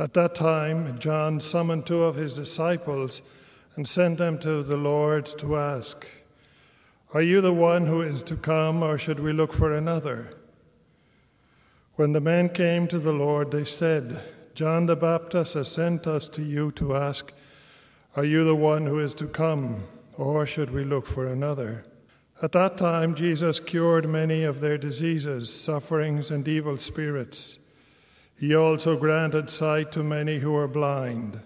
At that time, John summoned two of his disciples and sent them to the Lord to ask, Are you the one who is to come, or should we look for another? When the men came to the Lord, they said, John the Baptist has sent us to you to ask, Are you the one who is to come, or should we look for another? At that time, Jesus cured many of their diseases, sufferings, and evil spirits. He also granted sight to many who were blind.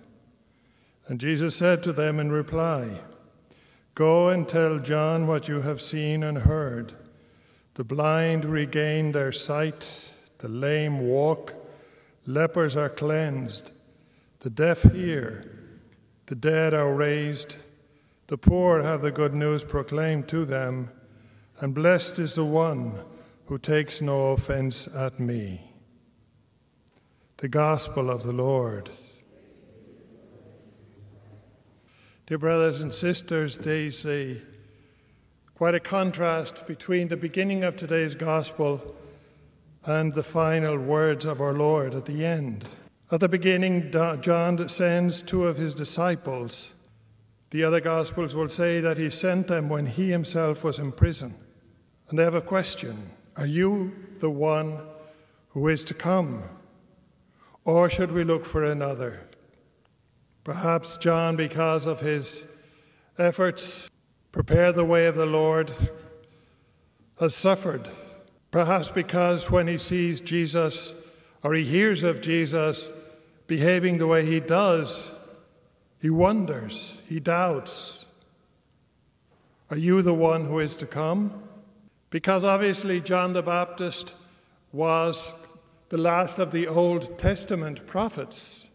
And Jesus said to them in reply, Go and tell John what you have seen and heard. The blind regain their sight, the lame walk, lepers are cleansed, the deaf hear, the dead are raised, the poor have the good news proclaimed to them, and blessed is the one who takes no offense at me. The Gospel of the Lord. Dear brothers and sisters, there's a, quite a contrast between the beginning of today's Gospel and the final words of our Lord at the end. At the beginning, John sends two of his disciples. The other Gospels will say that he sent them when he himself was in prison. And they have a question Are you the one who is to come? Or should we look for another? Perhaps John, because of his efforts, prepare the way of the Lord, has suffered. Perhaps because when he sees Jesus or he hears of Jesus behaving the way he does, he wonders, he doubts. Are you the one who is to come? Because obviously, John the Baptist was the last of the Old Testament prophets.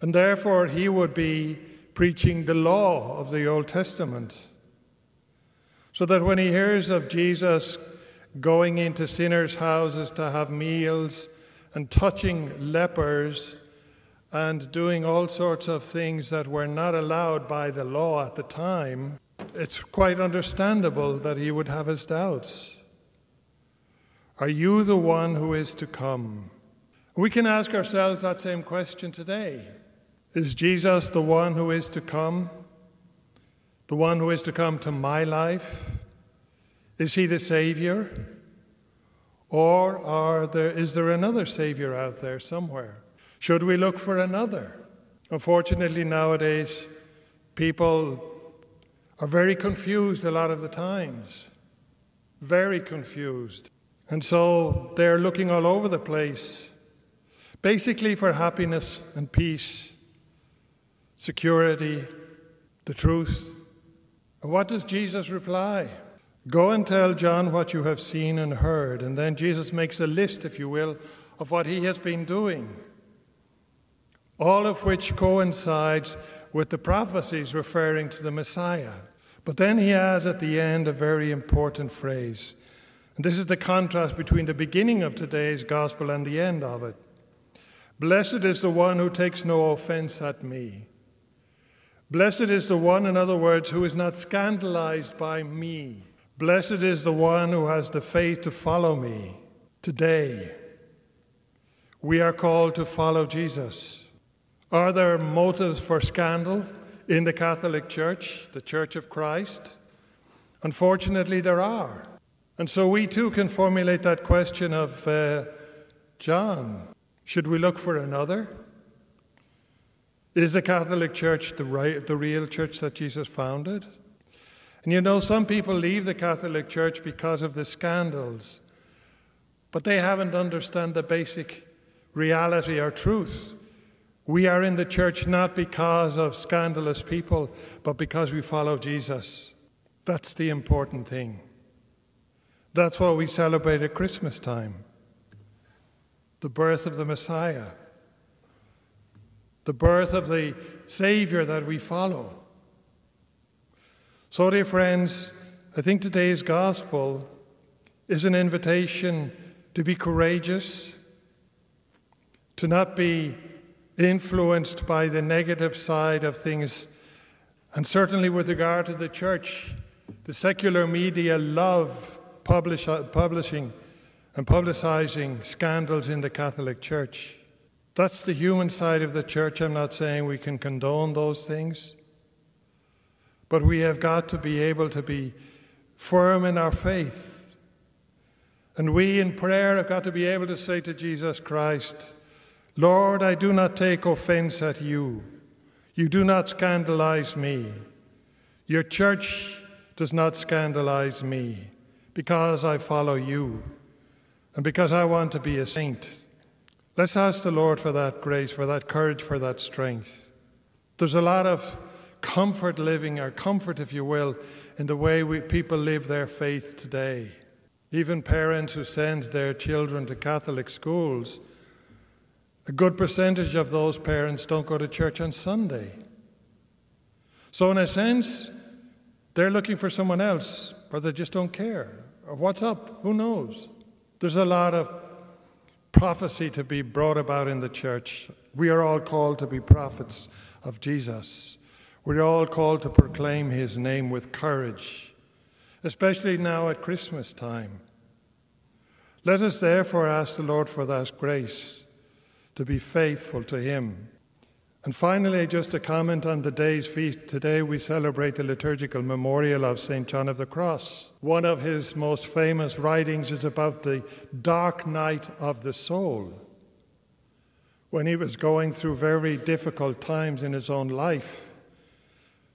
And therefore, he would be preaching the law of the Old Testament. So that when he hears of Jesus going into sinners' houses to have meals and touching lepers and doing all sorts of things that were not allowed by the law at the time, it's quite understandable that he would have his doubts. Are you the one who is to come? We can ask ourselves that same question today. Is Jesus the one who is to come? The one who is to come to my life? Is he the Savior? Or are there, is there another Savior out there somewhere? Should we look for another? Unfortunately, nowadays, people are very confused a lot of the times. Very confused. And so they're looking all over the place, basically for happiness and peace, security, the truth. And what does Jesus reply? Go and tell John what you have seen and heard. And then Jesus makes a list, if you will, of what he has been doing, all of which coincides with the prophecies referring to the Messiah. But then he adds at the end a very important phrase. This is the contrast between the beginning of today's gospel and the end of it. Blessed is the one who takes no offense at me. Blessed is the one, in other words, who is not scandalized by me. Blessed is the one who has the faith to follow me. Today, we are called to follow Jesus. Are there motives for scandal in the Catholic Church, the Church of Christ? Unfortunately, there are. And so we too can formulate that question of uh, John should we look for another? Is the Catholic Church the, right, the real church that Jesus founded? And you know, some people leave the Catholic Church because of the scandals, but they haven't understood the basic reality or truth. We are in the church not because of scandalous people, but because we follow Jesus. That's the important thing. That's what we celebrate at Christmas time. the birth of the Messiah, the birth of the Savior that we follow. So, dear friends, I think today's gospel is an invitation to be courageous, to not be influenced by the negative side of things, and certainly with regard to the church. The secular media love publish, uh, publishing and publicizing scandals in the Catholic Church. That's the human side of the church. I'm not saying we can condone those things. But we have got to be able to be firm in our faith. And we in prayer have got to be able to say to Jesus Christ, Lord, I do not take offense at you. You do not scandalize me. Your church does not scandalize me because I follow you and because I want to be a saint. Let's ask the Lord for that grace, for that courage, for that strength. There's a lot of comfort living, or comfort, if you will, in the way we, people live their faith today. Even parents who send their children to Catholic schools, a good percentage of those parents don't go to church on Sunday. So, in a sense, they're looking for someone else, or they just don't care. Or what's up? Who knows? There's a lot of prophecy to be brought about in the church. We are all called to be prophets of Jesus. We're all called to proclaim his name with courage, especially now at Christmas time. Let us therefore ask the Lord for that grace to be faithful to him and finally, just a comment on the day's feast. Today we celebrate the liturgical memorial of St. John of the Cross. One of his most famous writings is about the dark night of the soul, when he was going through very difficult times in his own life,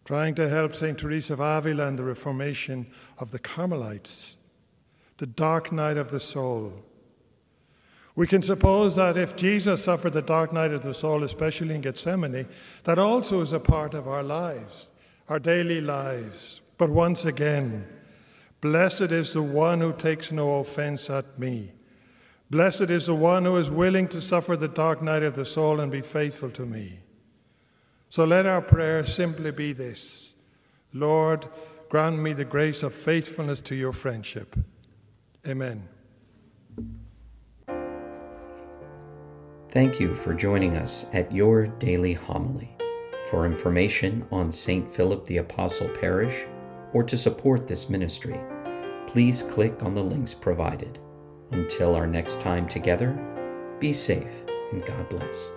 trying to help St. Teresa of Avila and the reformation of the Carmelites. The dark night of the soul. We can suppose that if Jesus suffered the dark night of the soul, especially in Gethsemane, that also is a part of our lives, our daily lives. But once again, blessed is the one who takes no offense at me. Blessed is the one who is willing to suffer the dark night of the soul and be faithful to me. So let our prayer simply be this Lord, grant me the grace of faithfulness to your friendship. Amen. Thank you for joining us at Your Daily Homily. For information on St. Philip the Apostle Parish or to support this ministry, please click on the links provided. Until our next time together, be safe and God bless.